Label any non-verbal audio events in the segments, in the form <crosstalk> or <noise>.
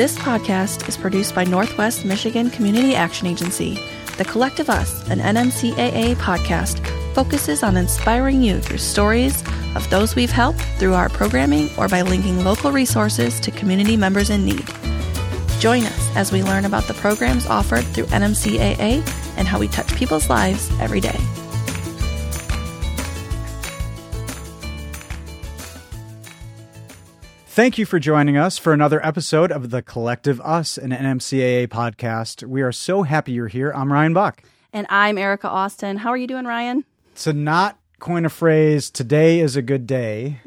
This podcast is produced by Northwest Michigan Community Action Agency. The Collective Us, an NMCAA podcast, focuses on inspiring you through stories of those we've helped through our programming or by linking local resources to community members in need. Join us as we learn about the programs offered through NMCAA and how we touch people's lives every day. Thank you for joining us for another episode of the Collective Us, an NMCAA podcast. We are so happy you're here. I'm Ryan Buck. And I'm Erica Austin. How are you doing, Ryan? To not coin a phrase, today is a good day.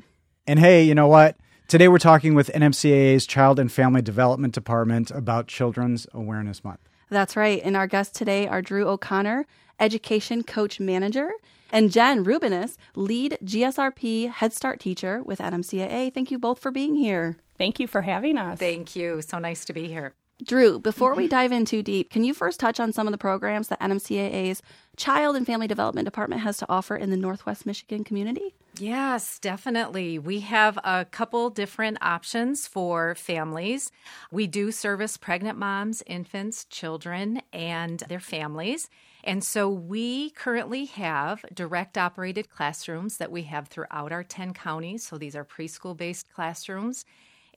And hey, you know what? Today we're talking with NMCAA's Child and Family Development Department about Children's Awareness Month. That's right. And our guests today are Dru O'Connor, Education Coach Manager, and Jen Rubinas, lead GSRP Head Start teacher with NMCAA. Thank you both for being here. Thank you for having us. Thank you. So nice to be here. Dru, before we mm-hmm. dive in too deep, can you first touch on some of the programs that NMCAA's Child and Family Development Department has to offer in the Northwest Michigan community? Yes, definitely. We have a couple different options for families. We do service pregnant moms, infants, children, and their families. And so we currently have direct operated classrooms that we have throughout our 10 counties. So these are preschool based classrooms.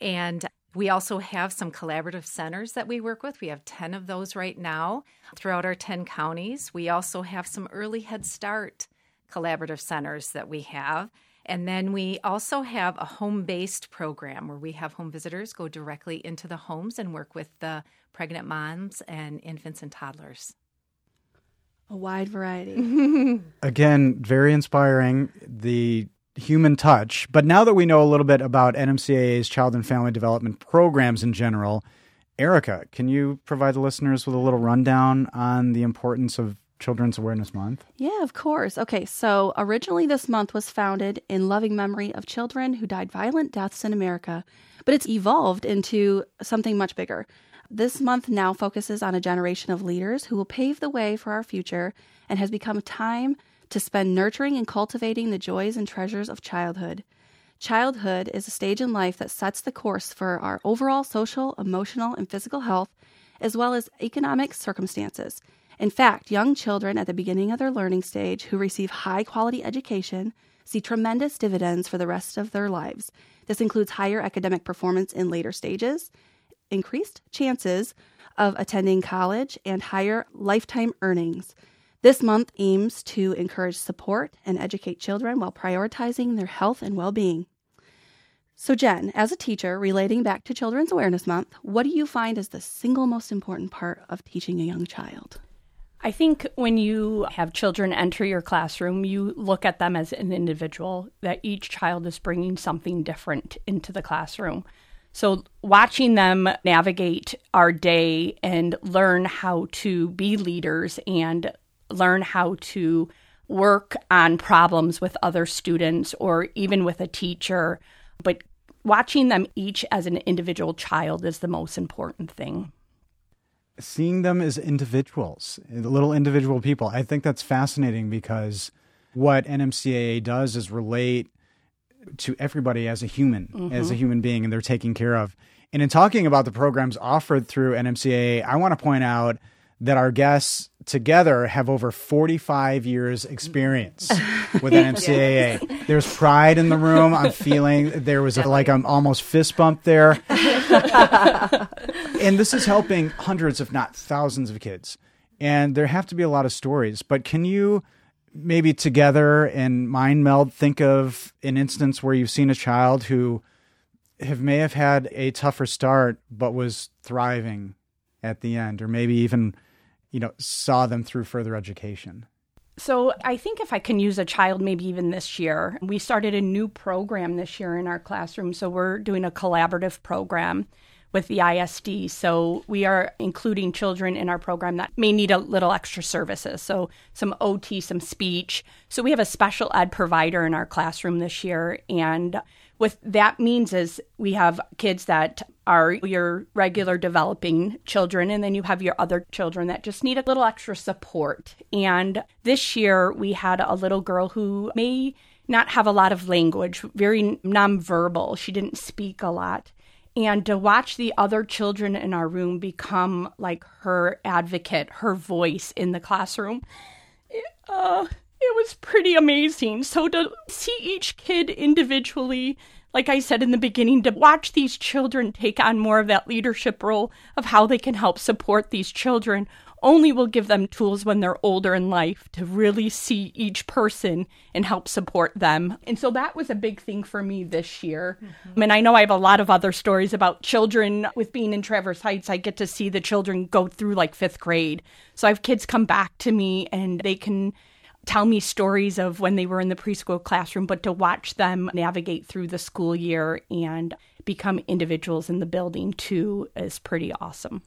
And we also have some collaborative centers that we work with. We have 10 of those right now throughout our 10 counties. We also have some early Head Start collaborative centers that we have. And then we also have a home based program where we have home visitors go directly into the homes and work with the pregnant moms and infants and toddlers a wide variety. <laughs> Again, very inspiring. The human touch. But now that we know a little bit about NMCAA's child and family development programs in general, Erica, can you provide the listeners with a little rundown on the importance of Children's Awareness Month? Yeah, of course. Okay, so originally this month was founded in loving memory of children who died violent deaths in America, but it's evolved into something much bigger. This month now focuses on a generation of leaders who will pave the way for our future and has become a time to spend nurturing and cultivating the joys and treasures of childhood. Childhood is a stage in life that sets the course for our overall social, emotional, and physical health, as well as economic circumstances. In fact, young children at the beginning of their learning stage who receive high quality education see tremendous dividends for the rest of their lives. This includes higher academic performance in later stages, increased chances of attending college and higher lifetime earnings. This month aims to encourage support and educate children while prioritizing their health and well being. So, Jen, as a teacher relating back to Children's Awareness Month, what do you find is the single most important part of teaching a young child? I think when you have children enter your classroom, you look at them as an individual, that each child is bringing something different into the classroom. So, watching them navigate our day and learn how to be leaders and learn how to work on problems with other students or even with a teacher, but watching them each as an individual child is the most important thing. Seeing them as individuals, little individual people, I think that's fascinating because what NMCAA does is relate to everybody as a human, mm-hmm. as a mm-hmm. human being, and they're taken care of. And in talking about the programs offered through NMCAA, I want to point out that our guests together have over 45 years experience with NMCAA. <laughs> yes. There's pride in the room. I'm feeling there was a, like an almost fist bump there. <laughs> and this is helping hundreds, if not thousands of kids. And there have to be a lot of stories, but can you maybe together and mind meld think of an instance where you've seen a child who have may have had a tougher start but was thriving at the end or maybe even you know saw them through further education so I think if I can use a child maybe even this year, we started a new program this year in our classroom. So we're doing a collaborative program with the ISD. So we are including children in our program that may need a little extra services. So some OT, some speech. So we have a special ed provider in our classroom this year. And what that means is we have kids that are your regular developing children, and then you have your other children that just need a little extra support. And this year we had a little girl who may not have a lot of language, very nonverbal. She didn't speak a lot. and to watch the other children in our room become like her advocate, her voice in the classroom, it, uh, it was pretty amazing. So to see each kid individually, like I said in the beginning, to watch these children take on more of that leadership role of how they can help support these children only will give them tools when they're older in life to really see each person and help support them. And so that was a big thing for me this year. Mm-hmm. And I know I have a lot of other stories about children with being in Traverse Heights. I get to see the children go through like fifth grade. So I have kids come back to me and they can tell me stories of when they were in the preschool classroom, but to watch them navigate through the school year and become individuals in the building too is pretty awesome.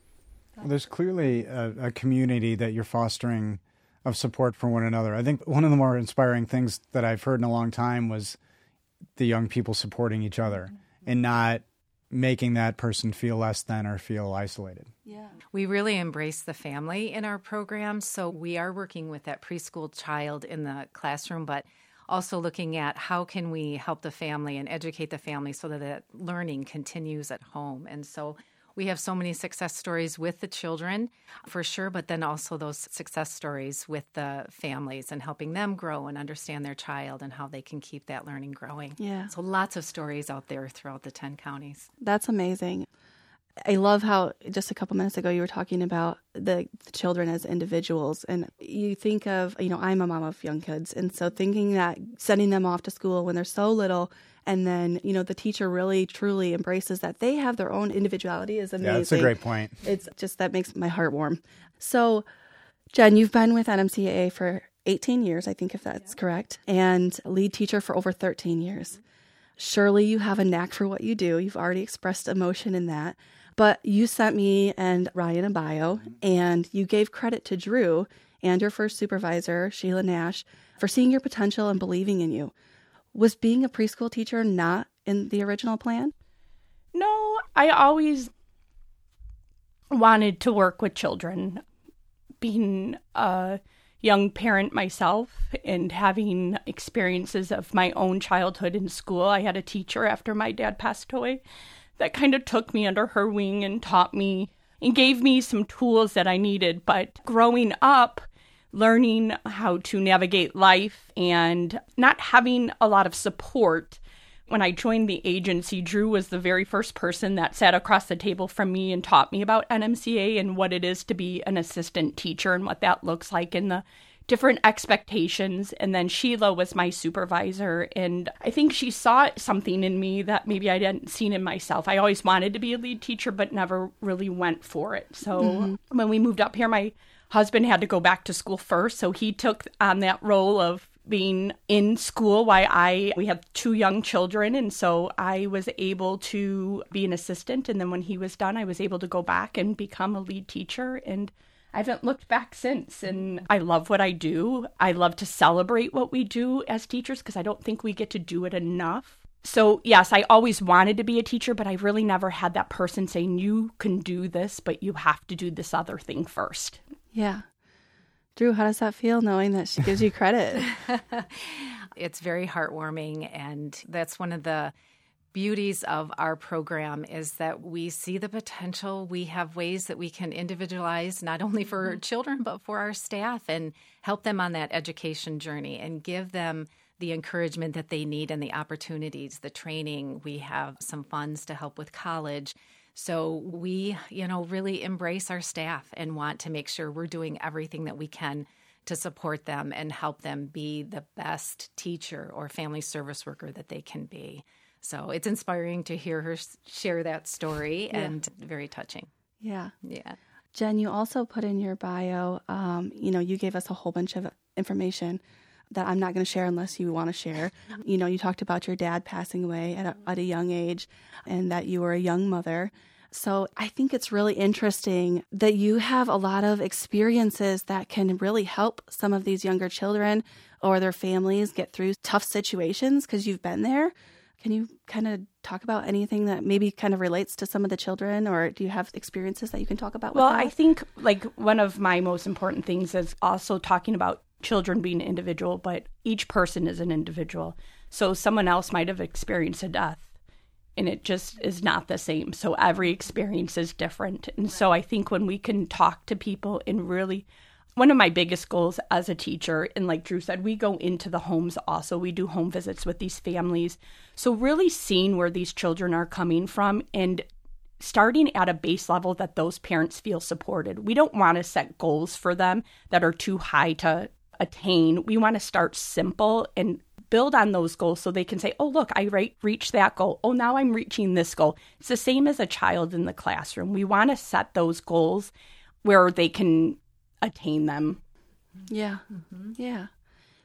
There's clearly a, a, community that you're fostering of support for one another. I think one of the more inspiring things that I've heard in a long time was the young people supporting each other mm-hmm. and not making that person feel less than or feel isolated. Yeah. We really embrace the family in our program. So we are working with that preschool child in the classroom, but also looking at how can we help the family and educate the family so that that learning continues at home. And so we have so many success stories with the children for sure, but then also those success stories with the families and helping them grow and understand their child and how they can keep that learning growing. Yeah. So lots of stories out there throughout the 10 counties. That's amazing. I love how just a couple minutes ago you were talking about the, the, children as individuals, and you think of, you know, I'm a mom of young kids, and so thinking that sending them off to school when they're so little and then you know the teacher really truly embraces that they have their own individuality is amazing. Yeah, that's a great point. It's just that makes my heart warm. So, Jen, you've been with NMCAA for 18 years, I think, if that's yeah. correct, and lead teacher for over 13 years. Surely you have a knack for what you do. You've already expressed emotion in that. But you sent me and Ryan a bio, and you gave credit to Dru and your first supervisor, Sheila Nash, for seeing your potential and believing in you. Was being a preschool teacher not in the original plan? No, I always wanted to work with children. Being a young parent myself and having experiences of my own childhood in school, I had a teacher after my dad passed away that kind of took me under her wing and taught me and gave me some tools that I needed. But growing up, learning how to navigate life and not having a lot of support. When I joined the agency, Dru was the very first person that sat across the table from me and taught me about NMCA and what it is to be an assistant teacher and what that looks like in the different expectations. And then Sheila was my supervisor. And I think she saw something in me that maybe I hadn't seen in myself. I always wanted to be a lead teacher, but never really went for it. So mm-hmm. when we moved up here, my husband had to go back to school first, so he took on that role of being in school while I we have two young children and so I was able to be an assistant and then when he was done I was able to go back and become a lead teacher and I haven't looked back since and I love what I do. I love to celebrate what we do as teachers because I don't think we get to do it enough. So, yes, I always wanted to be a teacher, but I really never had that person saying, You can do this, but you have to do this other thing first. Yeah. Dru, how does that feel knowing that she gives you credit? <laughs> it's very heartwarming. And that's one of the beauties of our program is that we see the potential. We have ways that we can individualize not only for mm-hmm. children, but for our staff and help them on that education journey and give them the encouragement that they need and the opportunities, the training. We have some funds to help with college. So we, you know, really embrace our staff and want to make sure we're doing everything that we can to support them and help them be the best teacher or family service worker that they can be. So it's inspiring to hear her share that story yeah. and very touching. Yeah. Yeah. Jen, you also put in your bio, um, you know, you gave us a whole bunch of information that I'm not going to share unless you want to share. <laughs> You know, you talked about your dad passing away at a, at a young age and that you were a young mother. So I think it's really interesting that you have a lot of experiences that can really help some of these younger children or their families get through tough situations because you've been there. Can you kind of talk about anything that maybe kind of relates to some of the children, or do you have experiences that you can talk about? well, I think like one of my most important things is also talking about children being individual, but each person is an individual. So someone else might have experienced a death and it just is not the same. So every experience is different. And so I think when we can talk to people and really one of my biggest goals as a teacher, and like Dru said, we go into the homes also. We do home visits with these families. So, really seeing where these children are coming from and starting at a base level that those parents feel supported. We don't want to set goals for them that are too high to attain. We want to start simple and build on those goals so they can say, oh, look, I re- reached that goal. Oh, now I'm reaching this goal. It's the same as a child in the classroom. We want to set those goals where they can attain them. Yeah. Mm-hmm. Yeah.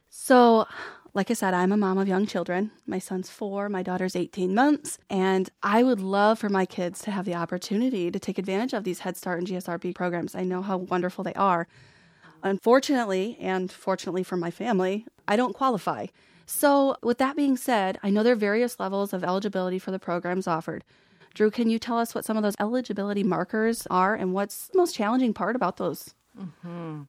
So, like I said, I'm a mom of young children. My son's four, my daughter's 18 months, and I would love for my kids to have the opportunity to take advantage of these Head Start and GSRP programs. I know how wonderful they are. Unfortunately, and fortunately for my family, I don't qualify. So, with that being said, I know there are various levels of eligibility for the programs offered. Dru, can you tell us what some of those eligibility markers are and what's the most challenging part about those? Mm-hmm.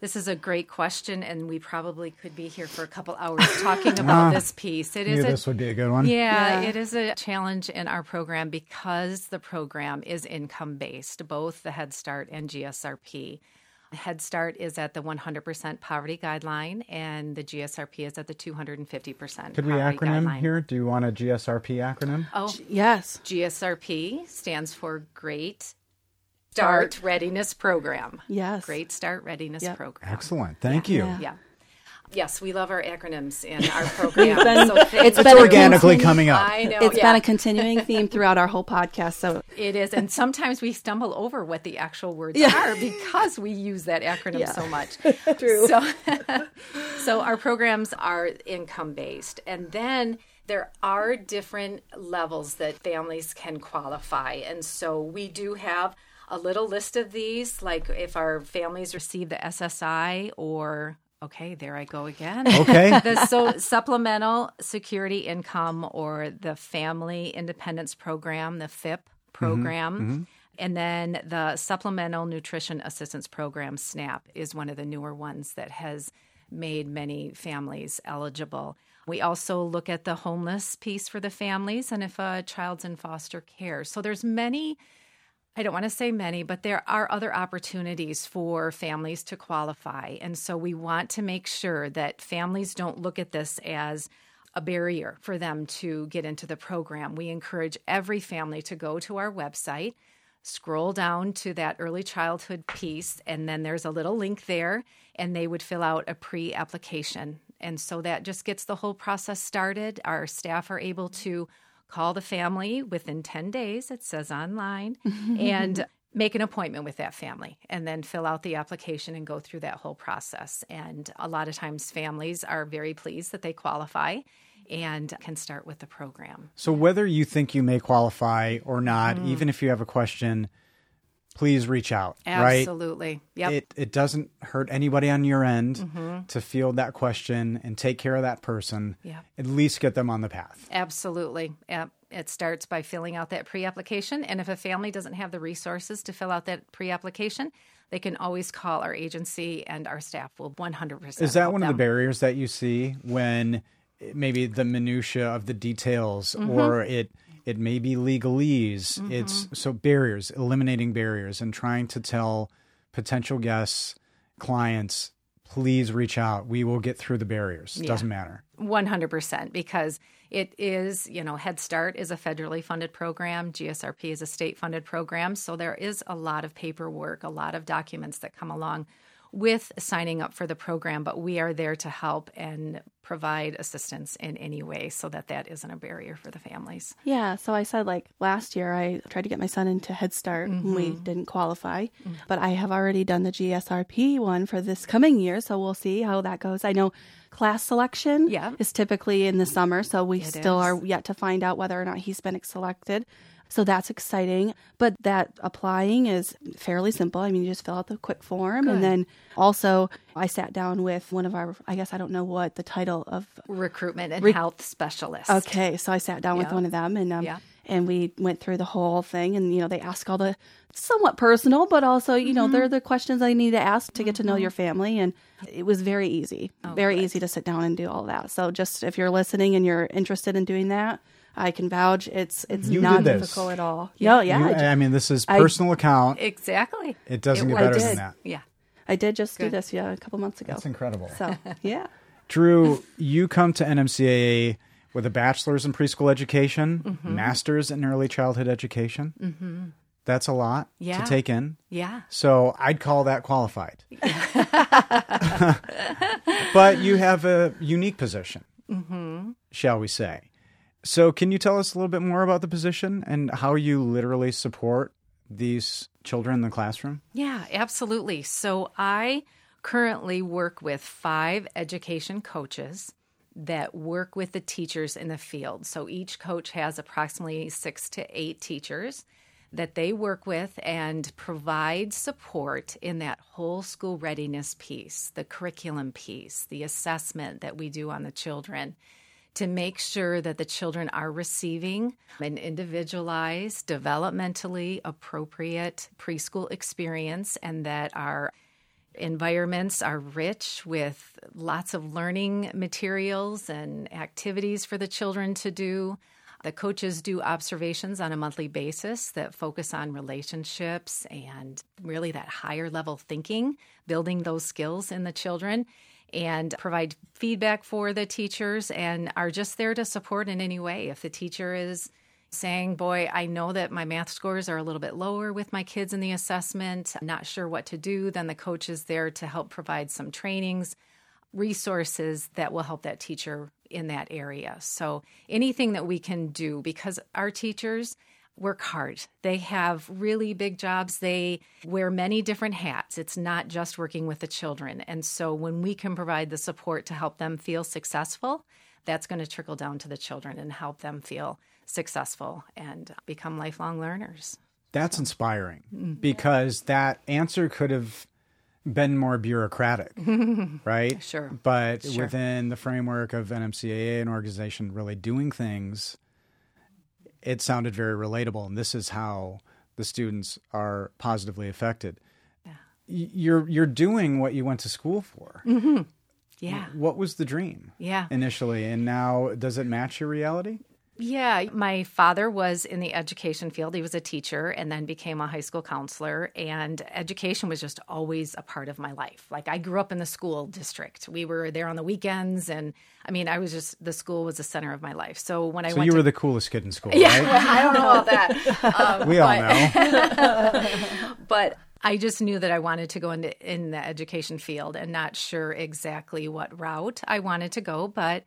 This is a great question, and we probably could be here for a couple hours <laughs> talking about this piece. It is a, this would be a good one. Yeah, yeah, it is a challenge in our program because the program is income based, both the Head Start and GSRP. Head Start is at the 100% poverty guideline, and the GSRP is at the 250%. Could we acronym guideline. here? Do you want a GSRP acronym? Oh, G- yes. GSRP stands for Great Start Readiness Program. Yes. Great Start Readiness yep. Program. Excellent. Thank yeah. you. Yeah. yeah. Yes, we love our acronyms in <laughs> our program. been, so it's, been organically coming up. I know. It's yeah. been a continuing theme throughout our whole podcast. So <laughs> it is, and sometimes we stumble over what the actual words yeah. are because we use that acronym yeah. so much. <laughs> True. So, so our programs are income based, and then there are different levels that families can qualify, and so we do have a little list of these, like if our families receive the SSI or okay, there I go again. Okay. <laughs> the so, supplemental security income or the family independence program, the FIP program. Mm-hmm, mm-hmm. And then the Supplemental Nutrition Assistance Program, SNAP, is one of the newer ones that has made many families eligible. We also look at the homeless piece for the families and if a child's in foster care. So there's many I don't want to say many, but there are other opportunities for families to qualify. And so we want to make sure that families don't look at this as a barrier for them to get into the program. We encourage every family to go to our website, scroll down to that early childhood piece, and then there's a little link there, and they would fill out a pre application. And so that just gets the whole process started. Our staff are able to call the family within 10 days, it says online, and <laughs> make an appointment with that family and then fill out the application and go through that whole process. And a lot of times, families are very pleased that they qualify and can start with the program. So, whether you think you may qualify or not, mm. even if you have a question, please reach out. Absolutely. Right? Yep. It it doesn't hurt anybody on your end mm-hmm. to field that question and take care of that person. Yeah. At least get them on the path. Absolutely. Yep. It starts by filling out that pre-application and if a family doesn't have the resources to fill out that pre-application, they can always call our agency and our staff will 100% Is that one them. of the barriers that you see when maybe the minutia of the details mm-hmm. or it it may be legalese. Mm-hmm. It's so barriers, eliminating barriers and trying to tell potential guests, clients, please reach out. We will get through the barriers. Yeah. Doesn't matter. 100% because it is, you know, Head Start is a federally funded program, GSRP is a state funded program. So there is a lot of paperwork, a lot of documents that come along with signing up for the program, but we are there to help and provide assistance in any way so that that isn't a barrier for the families. Yeah. So I said, like last year, I tried to get my son into Head Start. Mm-hmm. We didn't qualify, mm-hmm. but I have already done the GSRP one for this coming year. So we'll see how that goes. I know class selection yeah. is typically in the summer. So we it still is. are yet to find out whether or not he's been selected. So that's exciting. But that applying is fairly simple. I mean, you just fill out the quick form. Good. And then also, I sat down with one of our, I guess I don't know what the title of recruitment and Re- health specialist. Okay. So I sat down with one of them and um, yeah. And we went through the whole thing and you know they ask all the somewhat personal but also you know they're the questions i need to ask to get to know your family and it was very easy very easy to sit down and do all that so just if you're listening and you're interested in doing that i can vouch it's it's You not difficult at all yeah yeah You- I, I mean, this is I- personal account. Exactly. It doesn't get better did. than that. Yeah. I did just do this yeah a couple months ago That's incredible. so yeah Dru, you come to NMCAA with a bachelor's in preschool education, Mm-hmm. master's in early childhood education. Mm-hmm. That's a lot Yeah. to take in. Yeah. So I'd call that qualified. <laughs> <laughs> but you have a unique position, shall we say. So, can you tell us a little bit more about the position and how you literally support these children in the classroom? Yeah, absolutely. So I currently work with five education coaches that work with the teachers in the field. So each coach has approximately six to eight teachers that they work with and provide support in that whole school readiness piece, the curriculum piece, the assessment that we do on the children to make sure that the children are receiving an individualized, developmentally appropriate preschool experience and that our environments are rich with lots of learning materials and activities for the children to do. The coaches do observations on a monthly basis that focus on relationships and really that higher level thinking, building those skills in the children, and provide feedback for the teachers and are just there to support in any way. If the teacher is saying, Boy, I know that my math scores are a little bit lower with my kids in the assessment, I'm not sure what to do, then the coach is there to help provide some trainings, resources that will help that teacher in that area. So anything that we can do because our teachers work hard. They have really big jobs. They wear many different hats. It's not just working with the children. And so when we can provide the support to help them feel successful, that's going to trickle down to the children and help them feel successful and become lifelong learners. That's inspiring Mm-hmm. because that answer could have been more bureaucratic, <laughs> right? Sure. But Sure. within the framework of NMCAA, an organization really doing things, it sounded very relatable. And this is how the students are positively affected. You're you're doing what you went to school for. Yeah. What was the dream Yeah. initially, and now does it match your reality? Yeah, my father was in the education field. He was a teacher and then became a high school counselor. And education was just always a part of my life. Like, I grew up in the school district. We were there on the weekends. And I mean, I was just, the school was the center of my life. So when I So went you to were the coolest kid in school, yeah, right? well, <laughs> I don't know about that. <laughs> Um, We all but- know. <laughs> but I just knew that I wanted to go into in the education field and not sure exactly what route I wanted to go, but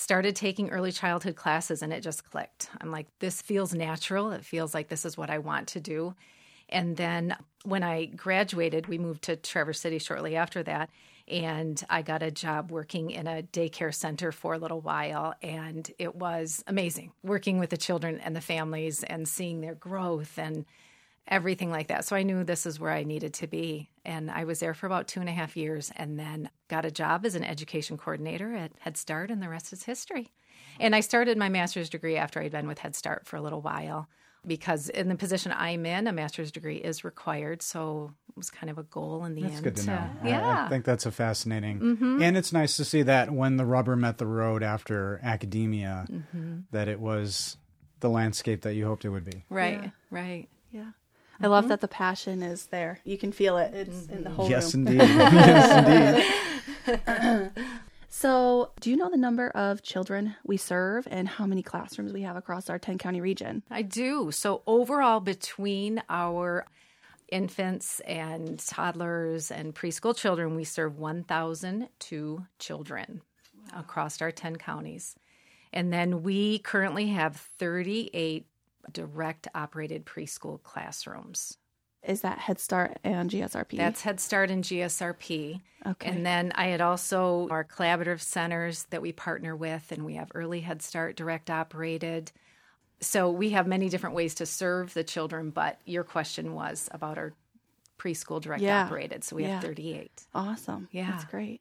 started taking early childhood classes and it just clicked. I'm like, this feels natural. It feels like this is what I want to do. And then when I graduated, we moved to Traverse City shortly after that. And I got a job working in a daycare center for a little while. And it was amazing working with the children and the families and seeing their growth and everything like that. So I knew this is where I needed to be. And I was there for about two and a half years and then got a job as an education coordinator at Head Start, and the rest is history. And I started my master's degree after I'd been with Head Start for a little while because in the position I'm in, a master's degree is required. So it was kind of a goal in the That's end. good to know. I- Yeah. Mm-hmm. I, think that's a fascinating, and it's nice to see that when the rubber met the road after academia, Mm-hmm. that it was the landscape that you hoped it would be. right, right. Yeah. I love mm-hmm. that the passion is there. You can feel it. It's in the mm-hmm. whole Yes, room. indeed. <laughs> yes, indeed. So, do you know the number of children we serve and how many classrooms we have across our 10 county region? I do. So overall, between our infants and toddlers and preschool children, we serve 1,002 children across our 10 counties. And then we currently have 38 direct operated preschool classrooms. Is that Head Start and GSRP? That's Head Start and GSRP. Okay. And then I had also our collaborative centers that we partner with, and we have early Head Start direct operated. So we have many different ways to serve the children, but your question was about our preschool direct Yeah. operated. So we Yeah. have 38. awesome. Yeah. That's great.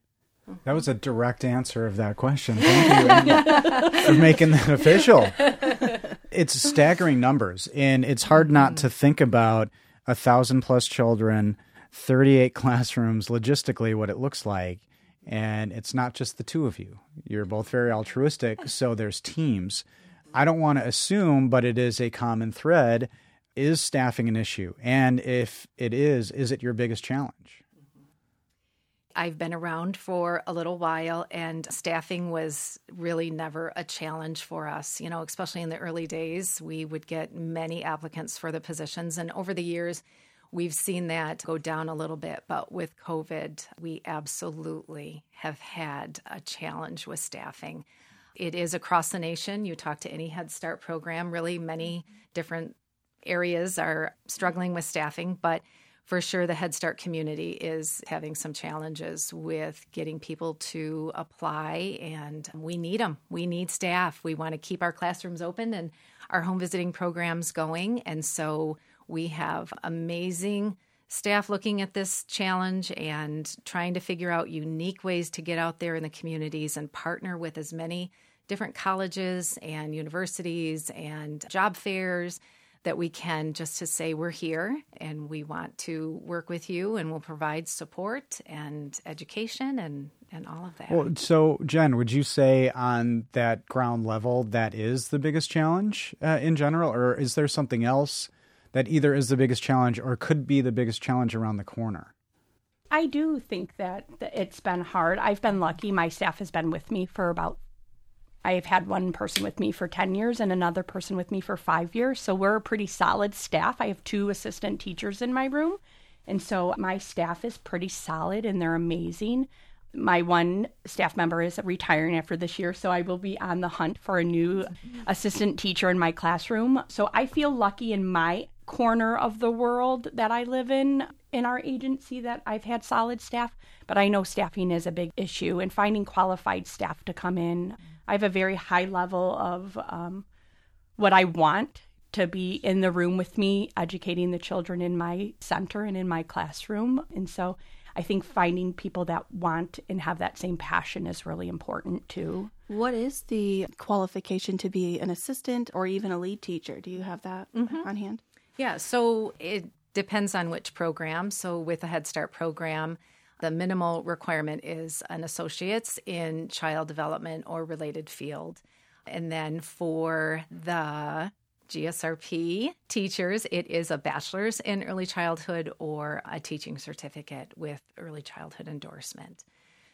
That was a direct answer of that question. Thank you for making that official. it's staggering numbers, and it's hard not to think about a thousand plus children, 38 classrooms, logistically, what it looks like. And it's not just the two of you. You're both very altruistic, so there's teams. I don't want to assume, but it is a common thread. Is staffing an issue? And if it is, is it your biggest challenge? I've been around for a little while, and staffing was really never a challenge for us. You know, especially in the early days, we would get many applicants for the positions. And over the years, we've seen that go down a little bit. But with COVID, we absolutely have had a challenge with staffing. It is across the nation. You talk to any Head Start program, really, many different areas are struggling with staffing, but for sure the Head Start community is having some challenges with getting people to apply, and we need them. We need staff. We want to keep our classrooms open and our home visiting programs going. And so we have amazing staff looking at this challenge and trying to figure out unique ways to get out there in the communities and partner with as many different colleges and universities and job fairs that we can just to say we're here and we want to work with you and we'll provide support and education and and all of that. Well, so Jen, would you say on that ground level that is the biggest challenge uh, in general, or is there something else that either is the biggest challenge or could be the biggest challenge around the corner? I do think that it's been hard. I've been lucky. My staff has been with me for about I've had one person with me for 10 years and another person with me for five years. So we're a pretty solid staff. I have two assistant teachers in my room. And so my staff is pretty solid and they're amazing. My one staff member is retiring after this year, so I will be on the hunt for a new assistant teacher in my classroom. So I feel lucky in my corner of the world that I live in in our agency that I've had solid staff, but I know staffing is a big issue and finding qualified staff to come in I have a very high level of um, what I want to be in the room with me, educating the children in my center and in my classroom. And so I think finding people that want and have that same passion is really important too. What is the qualification to be an assistant or even a lead teacher? Do you have that mm-hmm. on hand? Yeah, so it depends on which program. So with a Head Start program, the minimal requirement is an associate's in child development or related field. And then for the GSRP teachers, it is a bachelor's in early childhood or a teaching certificate with early childhood endorsement.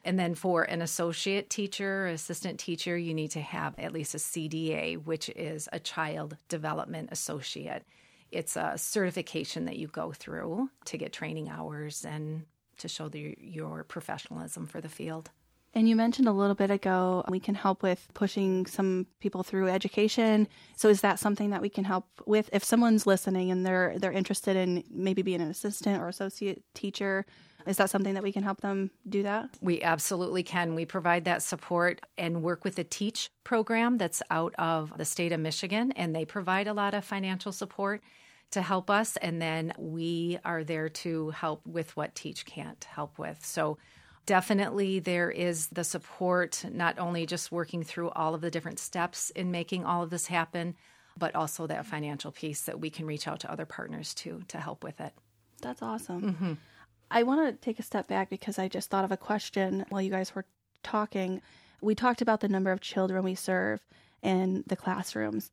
And then for an associate teacher, assistant teacher, you need to have at least a CDA, which is a child development associate. It's a certification that you go through to get training hours and to show the, your professionalism for the field. And you mentioned a little bit ago we can help with pushing some people through education. So is that something that we can help with if someone's listening and they're they're interested in maybe being an assistant or associate teacher? Is that something that we can help them do that? We absolutely can. We provide that support and work with the Teach program that's out of the state of Michigan, and they provide a lot of financial support to help us. And then we are there to help with what Teach can't help with. So definitely there is the support, not only just working through all of the different steps in making all of this happen, but also that financial piece that we can reach out to other partners to to help with it. That's awesome. Mm-hmm. I want to take a step back because I just thought of a question while you guys were talking. We talked about the number of children we serve in the classrooms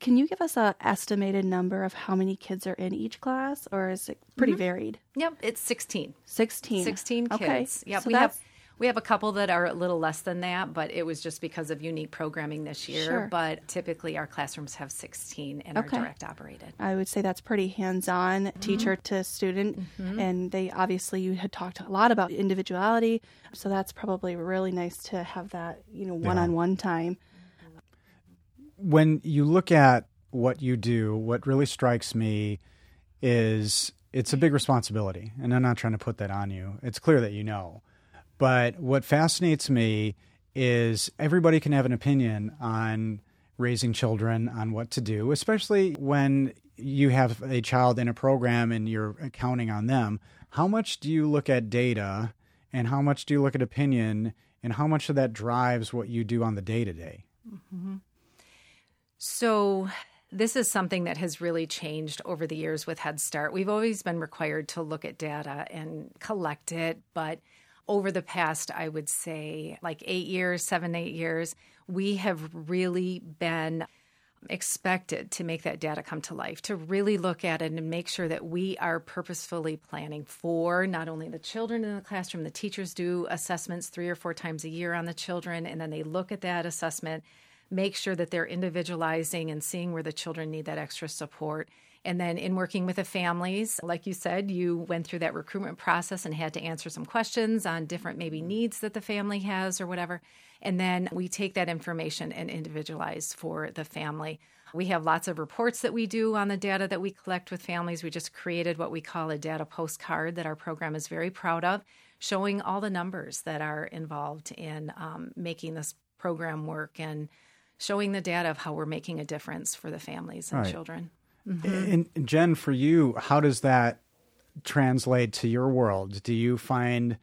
can you give us a estimated number of how many kids are in each class, or is it pretty mm-hmm. varied? Yep, it's sixteen. Sixteen. Sixteen kids. Okay. Yep, so we have we have a couple that are a little less than that, but it was just because of unique programming this year. Sure. But typically, our classrooms have 16 and okay. are direct operated. I would say that's pretty hands on, mm-hmm. teacher to student. Mm-hmm. And they obviously, you had talked a lot about individuality. So that's probably really nice to have that, you know, one on one time when you look at what you do, what really strikes me is it's a big responsibility. And I'm not trying to put that on you. It's clear that you know. But what fascinates me is everybody can have an opinion on raising children, on what to do, especially when you have a child in a program and you're counting on them. How much do you look at data and how much do you look at opinion and how much of that drives what you do on the day to day? So this is something that has really changed over the years with Head Start. We've always been required to look at data and collect it, but over the past, I would say, like eight years, seven, eight years, we have really been expected to make that data come to life, to really look at it and make sure that we are purposefully planning for not only the children in the classroom, the teachers do assessments three or four times a year on the children, and then they look at that assessment make sure that they're individualizing and seeing where the children need that extra support. And then in working with the families, like you said, you went through that recruitment process and had to answer some questions on different maybe needs that the family has or whatever. And then we take that information and individualize for the family. We have lots of reports that we do on the data that we collect with families. We just created what we call a data postcard that our program is very proud of, showing all the numbers that are involved in um, making this program work and showing the data of how we're making a difference for the families and right. children. Mm-hmm. And Jen, for you, how does that translate to your world? Do you find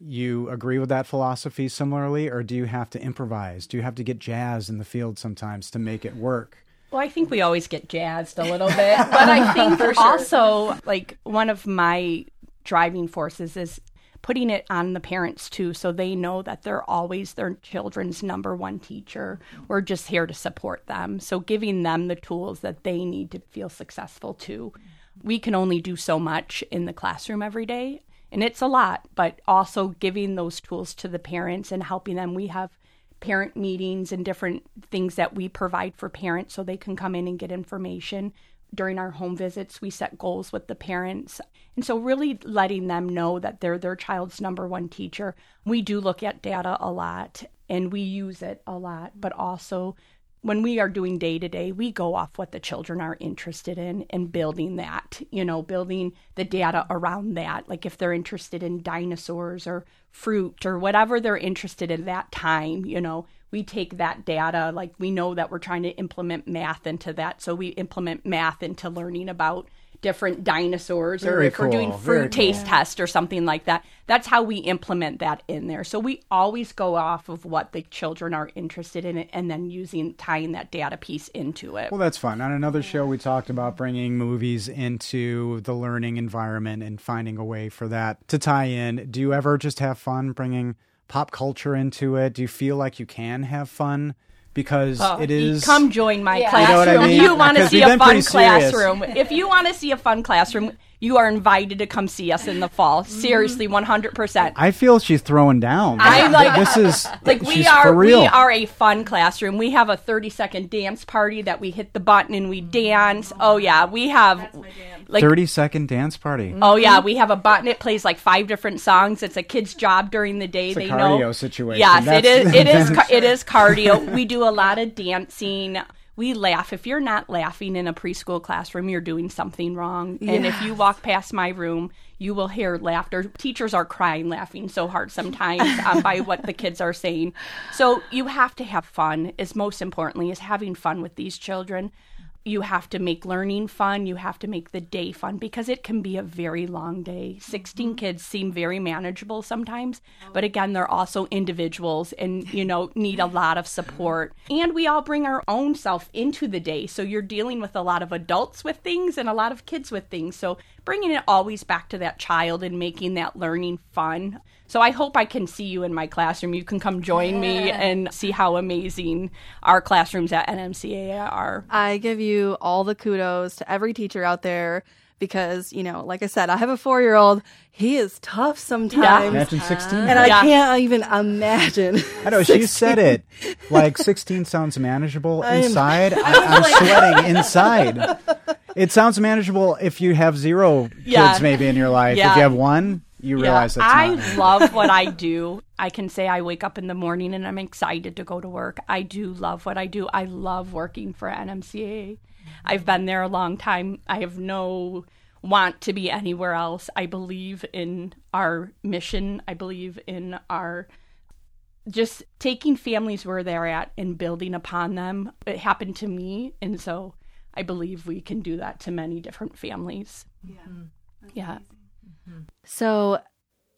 you agree with that philosophy similarly, or do you have to improvise? Do you have to get jazz in the field sometimes to make it work? Well, I think we always get jazzed a little bit, but I <laughs> think sure. also like one of my driving forces is putting it on the parents too so they know that they're always their children's number one teacher. We're just here to support them. So giving them the tools that they need to feel successful too. We can only do so much in the classroom every day and it's a lot but also giving those tools to the parents and helping them. We have parent meetings and different things that we provide for parents so they can come in and get information during our home visits, we set goals with the parents. And so, really letting them know that they're their child's number one teacher. We do look at data a lot and we use it a lot, but also when we are doing day to day, we go off what the children are interested in and building that, you know, building the data around that. Like if they're interested in dinosaurs or fruit or whatever they're interested in that time, you know, we take that data like we know that we're trying to implement math into that. So we implement math into learning about different dinosaurs Very or if cool. we're doing fruit Very taste cool. test or something like that. That's how we implement that in there. So we always go off of what the children are interested in and then using tying that data piece into it. Well that's fun. On another show we talked about bringing movies into the learning environment and finding a way for that to tie in. Do you ever just have fun bringing pop culture into it? Do you feel like you can have fun? Because oh, it is. Come join my yeah. classroom. You, know I mean? you want to see a fun classroom. if you want to see a fun classroom, you are invited to come see us in the fall. Seriously, one hundred percent. I feel she's throwing down. I like this is <laughs> like we are we are a fun classroom. We have a thirty second dance party that we hit the button and we dance. Oh yeah, we have like 30 second dance party. Oh yeah, we have a button. It plays like five different songs. It's a kid's job during the day. It's they a cardio know. situation. Yes, That's, it is. It is. <laughs> it is <laughs> cardio. we do a lot of dancing. We laugh. If you're not laughing in a preschool classroom, you're doing something wrong. Yes. And if you walk past my room, you will hear laughter. Teachers are crying, laughing so hard sometimes um, by <laughs> what the kids are saying. So you have to have fun. Is most importantly is having fun with these children you have to make learning fun you have to make the day fun because it can be a very long day 16 mm-hmm. kids seem very manageable sometimes but again they're also individuals and you know need a lot of support and we all bring our own self into the day so you're dealing with a lot of adults with things and a lot of kids with things so bringing it always back to that child and making that learning fun so I hope I can see you in my classroom. You can come join yeah. me and see how amazing our classrooms at NMCA are. I give you all the kudos to every teacher out there because, you know, like I said, I have a four year old. He is tough sometimes. Yeah. Imagine 16. And I can't even imagine. I know, 16. she <laughs> said it. Like 16 sounds manageable inside. I am <laughs> sweating inside. It sounds manageable if you have zero yeah. kids maybe in your life. If you have one, you realize yeah, I <laughs> love what I do. I can say I wake up in the morning and I'm excited to go to work. I do love what I do. I love working for NMCA. I've been there a long time. I have no want to be anywhere else. I believe in our mission. I believe in our just taking families where they're at and building upon them. It happened to me, and so I believe we can do that to many different families. Yeah. Mm-hmm. Yeah. So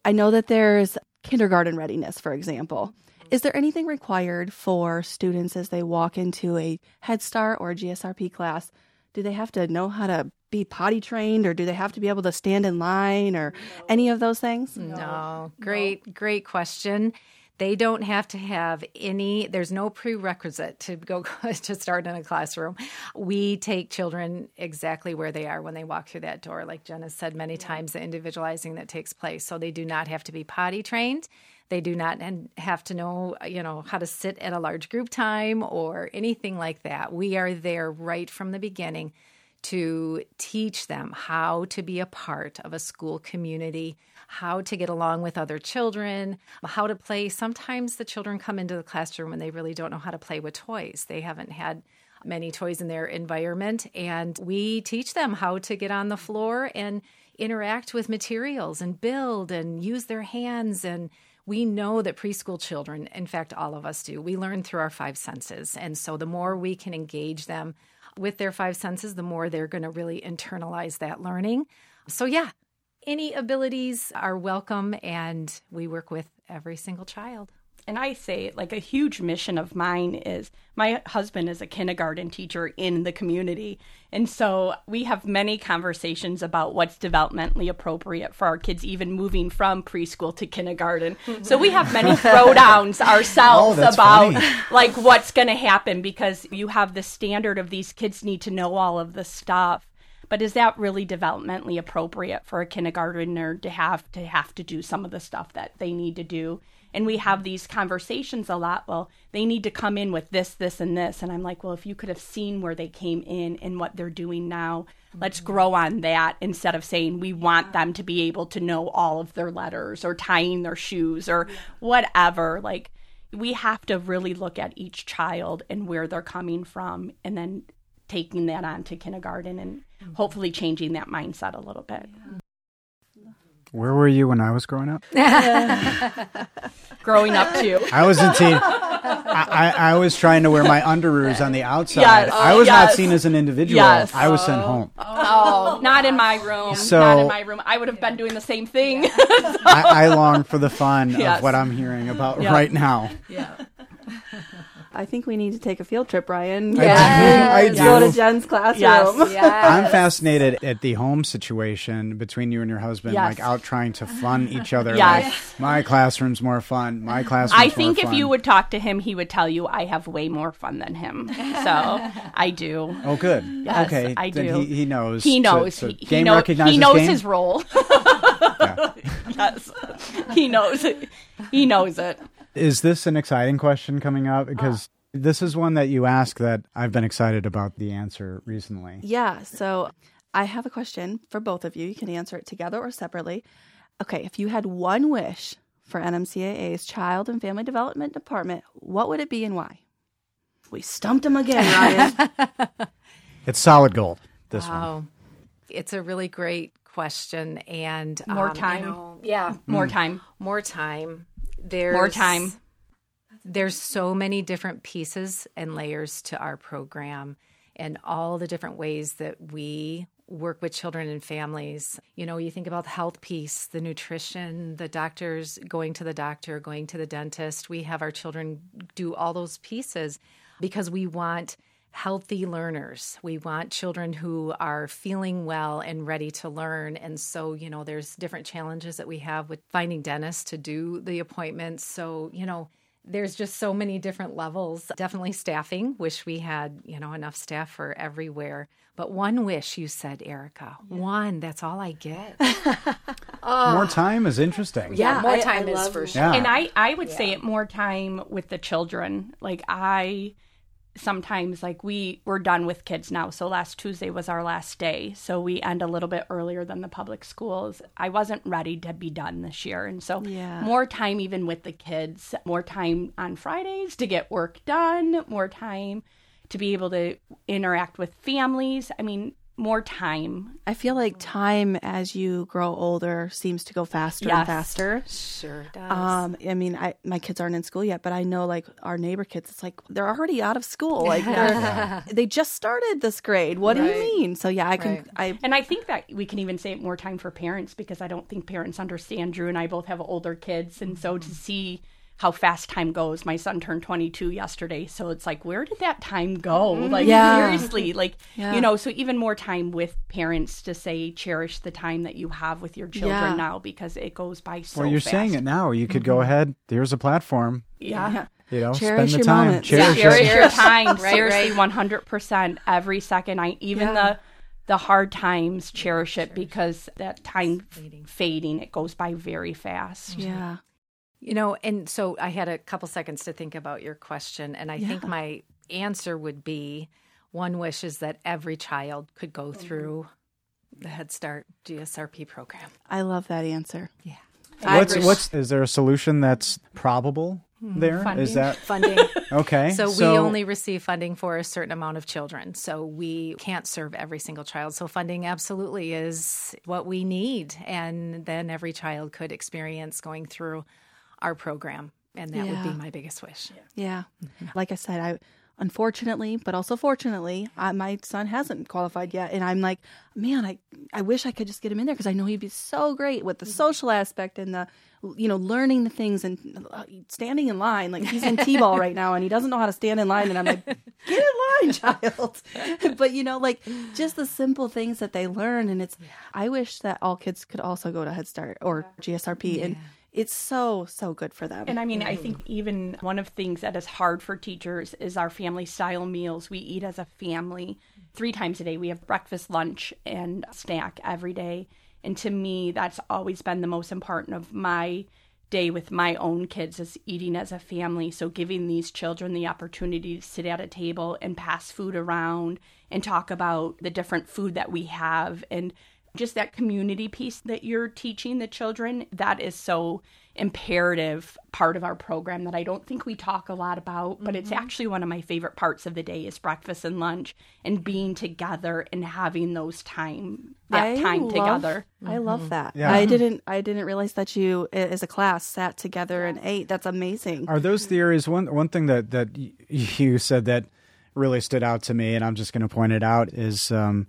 I know that there's kindergarten readiness, for example. Is there anything required for students as they walk into a Head Start or a GSRP class? Do they have to know how to be potty trained or do they have to be able to stand in line or no. any of those things? No. no. Great, no. great question. They don't have to have any, there's no prerequisite to go <laughs> to start in a classroom. We take children exactly where they are when they walk through that door. Like Jen has said many times, the individualizing that takes place. So they do not have to be potty trained. They do not have to know, you know, how to sit at a large group time or anything like that. We are there right from the beginning to teach them how to be a part of a school community, how to get along with other children, how to play. Sometimes the children come into the classroom and they really don't know how to play with toys. They haven't had many toys in their environment, and we teach them how to get on the floor and interact with materials and build and use their hands and we know that preschool children, in fact, all of us do, we learn through our five senses. And so the more we can engage them with their five senses, the more they're going to really internalize that learning. So, yeah, any abilities are welcome, and we work with every single child. And I say, like, a huge mission of mine is my husband is a kindergarten teacher in the community. And so we have many conversations about what's developmentally appropriate for our kids, even moving from preschool to kindergarten. so we have many <laughs> throwdowns oh, ourselves oh, about, funny. like, what's going to happen because you have the standard of these kids need to know all of the stuff but is that really developmentally appropriate for a kindergartner to have to have to do some of the stuff that they need to do and we have these conversations a lot well they need to come in with this this and this and i'm like well if you could have seen where they came in and what they're doing now let's mm-hmm. grow on that instead of saying we want them to be able to know all of their letters or tying their shoes or whatever like we have to really look at each child and where they're coming from and then taking that on to kindergarten and mm-hmm. hopefully changing that mindset a little bit yeah. Where were you when I was growing up? <laughs> growing up too. <laughs> I was in teen. I, I, I, was trying to wear my underoos on the outside. Yes. I was yes. not seen as an individual. Yes. I was sent oh. home. Oh, not in my room. So, not in my room. I would have been doing the same thing. <laughs> I, I long for the fun yes. of what I'm hearing about right now. Yeah. I think we need to take a field trip, Ryan. Yes. I do. I do. Go to Jen's classroom. Yes. <laughs> yes. I'm fascinated at the home situation between you and your husband, yes. like out trying to fun each <laughs> other. Yes. Like, my classroom's more fun. My classroom. I think if you would talk to him, he would tell you I have way more fun than him. <laughs> So I do. Oh, good. Yes, okay. I do. He, he, knows. He knows. So, so he, game he, know, he knows game? his role. yes. He knows it. He knows it. Is this an exciting question coming up? Because uh, this is one that you ask that I've been excited about the answer recently. Yeah. So I have a question for both of you. You can answer it together or separately. Okay. If you had one wish for NMCAA's Child and Family Development Department, what would it be and why? We stumped him again, Ryan. <laughs> it's solid gold, this wow. one. It's a really great question. And more um, time. You know, yeah. More mm. time. More time there's more time. There's so many different pieces and layers to our program and all the different ways that we work with children and families. You know, you think about the health piece, the nutrition, the doctors going to the doctor, going to the dentist. We have our children do all those pieces because we want healthy learners. We want children who are feeling well and ready to learn. And so, you know, there's different challenges that we have with finding dentists to do the appointments. So, you know, there's just so many different levels. Definitely staffing. Wish we had, you know, enough staff for everywhere. But one wish you said, Erica. Yeah. One. That's all I get. <laughs> oh. More time is interesting. Yeah, more time I, I is for sure. Yeah. And I, I would yeah. say it more time with the children. Like I sometimes like we we're done with kids now so last tuesday was our last day so we end a little bit earlier than the public schools i wasn't ready to be done this year and so yeah. more time even with the kids more time on fridays to get work done more time to be able to interact with families i mean more time. I feel like time as you grow older seems to go faster yes. and faster. Sure does. Um, I mean, I my kids aren't in school yet, but I know like our neighbor kids. It's like they're already out of school. <laughs> Like they're, they just started this grade. What right. do you mean? So yeah, I can. Right. I and I think that we can even save more time for parents because I don't think parents understand. Dru and I both have older kids, and so to see how fast time goes. My son turned 22 yesterday, so it's like, where did that time go? Mm-hmm. Like, Yeah. seriously, like, Yeah. you know, so even more time with parents to say, cherish the time that you have with your children Yeah. now because it goes by so well, you're fast. saying it now. You could go mm-hmm. ahead. There's a platform. Yeah. You know, Cherish spend the your time. moments. Cherish Cherish your time. <laughs> Right, Seriously, right. 100% every second. I even Yeah. the the hard times cherish it because that time fading. it goes by very fast. Yeah. You know, and so I had a couple seconds to think about your question, and I think my answer would be one wish is that every child could go through the Head Start GSRP program. I love that answer. Yeah. What's what's is there a solution that's probable Hmm, there? Is Funding. that Funding. <laughs> okay? So, we only receive funding for a certain amount of children. So we can't serve every single child. So funding absolutely is what we need. And then every child could experience going through our program. And that would be my biggest wish. Yeah. Like I said, I unfortunately, but also fortunately, I, my son hasn't qualified yet, and I'm like, man, I I wish I could just get him in there because I know he'd be so great with the social aspect and the you know learning the things and uh, standing in line. Like he's in t-ball right now, and he doesn't know how to stand in line, and I'm like, get in line, child. <laughs> but you know, like just the simple things that they learn, and it's. I wish that all kids could also go to Head Start or GSRP and. It's so so good for them. And I mean, I mm. think even one of things that is hard for teachers is our family style meals. We eat as a family three times a day. We have breakfast, lunch, and snack every day. And to me, that's always been the most important of my day with my own kids is eating as a family. So giving these children the opportunity to sit at a table and pass food around and talk about the different food that we have and just that community piece that you're teaching the children that is so imperative part of our program that I don't think we talk a lot about but it's actually one of my favorite parts of the day is breakfast and lunch and being together and having those time that I time love- together I love that. Yeah. I didn't I didn't realize that you as a class sat together and ate. That's amazing. Are those theories one one thing that that <laughs> you said that really stood out to me, and I'm just going to point it out is um,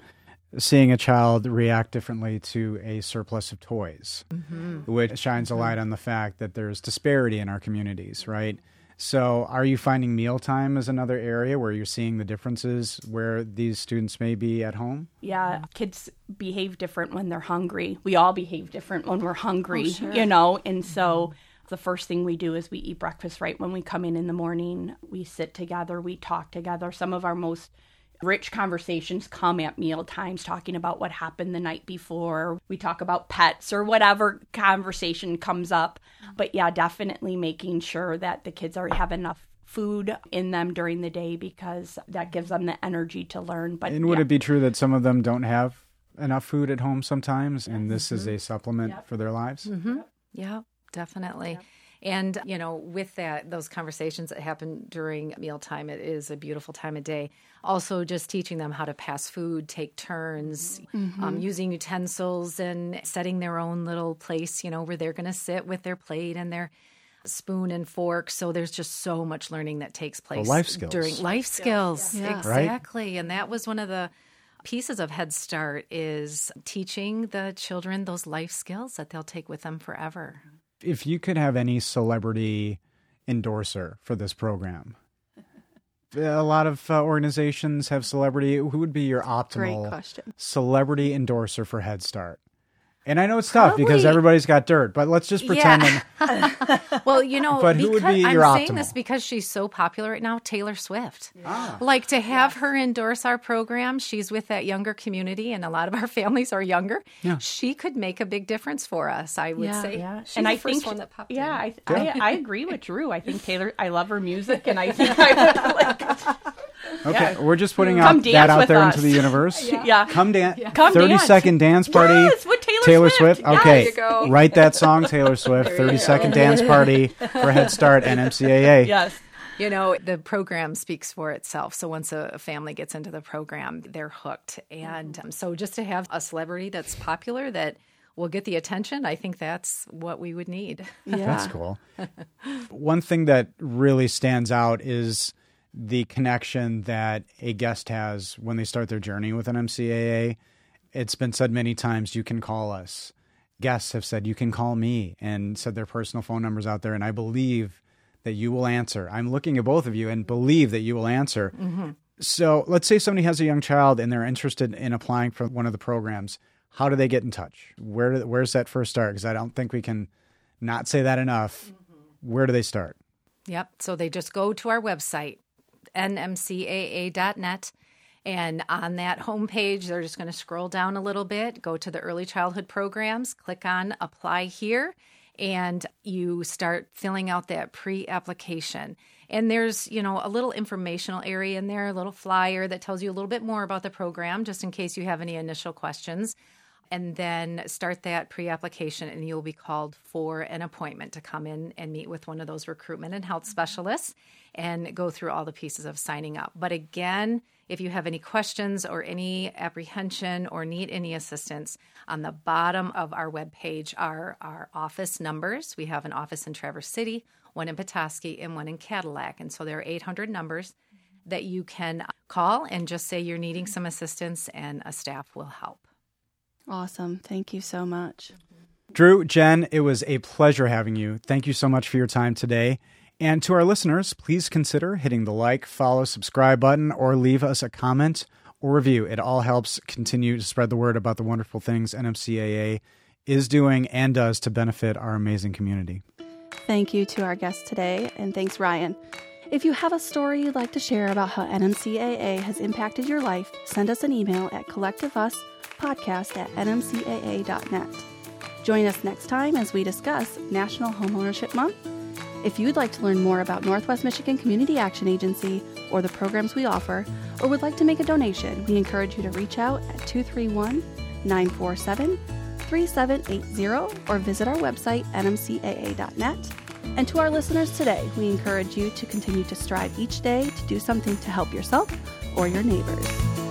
seeing a child react differently to a surplus of toys, mm-hmm. which shines a light mm-hmm. on the fact that there's disparity in our communities, right? So, are you finding mealtime as another area where you're seeing the differences where these students may be at home? yeah kids behave different when they're hungry. We all behave different when we're hungry oh, you know? And mm-hmm. so the first thing we do is we eat breakfast right? When we come in in the morning we sit together we talk together. Some of our most rich conversations come at meal times talking about what happened the night before. We talk about pets or whatever conversation comes up. But yeah definitely making sure that the kids are have enough food in them during the day because that gives them the energy to learn. But And would yeah. it be true that some of them don't have enough food at home sometimes, and this is a mm-hmm. supplement for their lives? Mm-hmm. Yeah, definitely. And, you know, with that, those conversations that happen during mealtime, it is a beautiful time of day. Also, just teaching them how to pass food, take turns, um, using utensils and setting their own little place, you know, where they're going to sit with their plate and their spoon and fork. So there's just so much learning that takes place life skills. during life skills. Yeah. Right. Exactly. And that was one of the pieces of Head Start is teaching the children those life skills that they'll take with them forever. If you could have any celebrity endorser for this program, a lot of uh, organizations have celebrity. Who would be your optimal question. celebrity endorser for Head Start? And I know it's tough because everybody's got dirt, but let's just pretend. Yeah. <laughs> and- Well, you know, But who would because be I'm your saying optimal? this because she's so popular right now, Taylor Swift. Ah. Like to have her endorse our program, she's with that younger community, and a lot of our <laughs> families are younger. Yeah. She could make a big difference for us, I would Yeah. say. Yeah, She's and the I first think one that popped yeah, in. I, I I agree with Dru. I think <laughs> Taylor. I love her music, and I think I would like. okay, we're just putting out that out there us. into the universe. Yeah. Come dance. Come 30 dance. second dance party. Yes, with Taylor Swift. Swift. Okay. you go. Write that song, Taylor Swift. 30 second dance party for Head Start and MCAA. <laughs> Yes. You know, the program speaks for itself. So once a family gets into the program, they're hooked. And um, so just to have a celebrity that's popular that will get the attention, I think that's what we would need. Yeah. That's cool. <laughs> One thing that really stands out is the connection that a guest has when they start their journey with NMCAA. It's been said many times you can call us. Guests have said you can call me and said their personal phone numbers out there. And I believe that you will answer. I'm looking at both of you and believe that you will answer. Mm-hmm. So let's say somebody has a young child and they're interested in applying for one of the programs. How do they get in touch? Where do, where's that first start? Because I don't think we can not say that enough. Mm-hmm. Where do they start? Yep. So they just go to our website, nmcaa.net. And on that homepage, they're just going to scroll down a little bit, go to the early childhood programs, click on apply here, and you start filling out that pre application. And there's, you know, a little informational area in there, a little flyer that tells you a little bit more about the program, just in case you have any initial questions. And then start that pre application, and you'll be called for an appointment to come in and meet with one of those recruitment and health mm-hmm. specialists and go through all the pieces of signing up. But again, if you have any questions or any apprehension or need any assistance, on the bottom of our webpage are our office numbers. We have an office in Traverse City, one in Petoskey, and one in Cadillac. And so there are 800 numbers that you can uh, call and just say you're needing some assistance, and a staff will help. Awesome. Thank you so much. Dru, Jen, it was a pleasure having you. Thank you so much for your time today. And to our listeners, please consider hitting the like, follow, subscribe button, or leave us a comment or review. It all helps continue to spread the word about the wonderful things NMCAA is doing and does to benefit our amazing community. Thank you to our guest today, and thanks, Ryan. If you have a story you'd like to share about how NMCAA has impacted your life, send us an email at collectiveuspodcast at nmcaa.net. Join us next time as we discuss National Homeownership Month. If you'd like to learn more about Northwest Michigan Community Action Agency or the programs we offer, or would like to make a donation, we encourage you to reach out at 231 947 3780 or visit our website, nmcaa.net. And to our listeners today, we encourage you to continue to strive each day to do something to help yourself or your neighbors.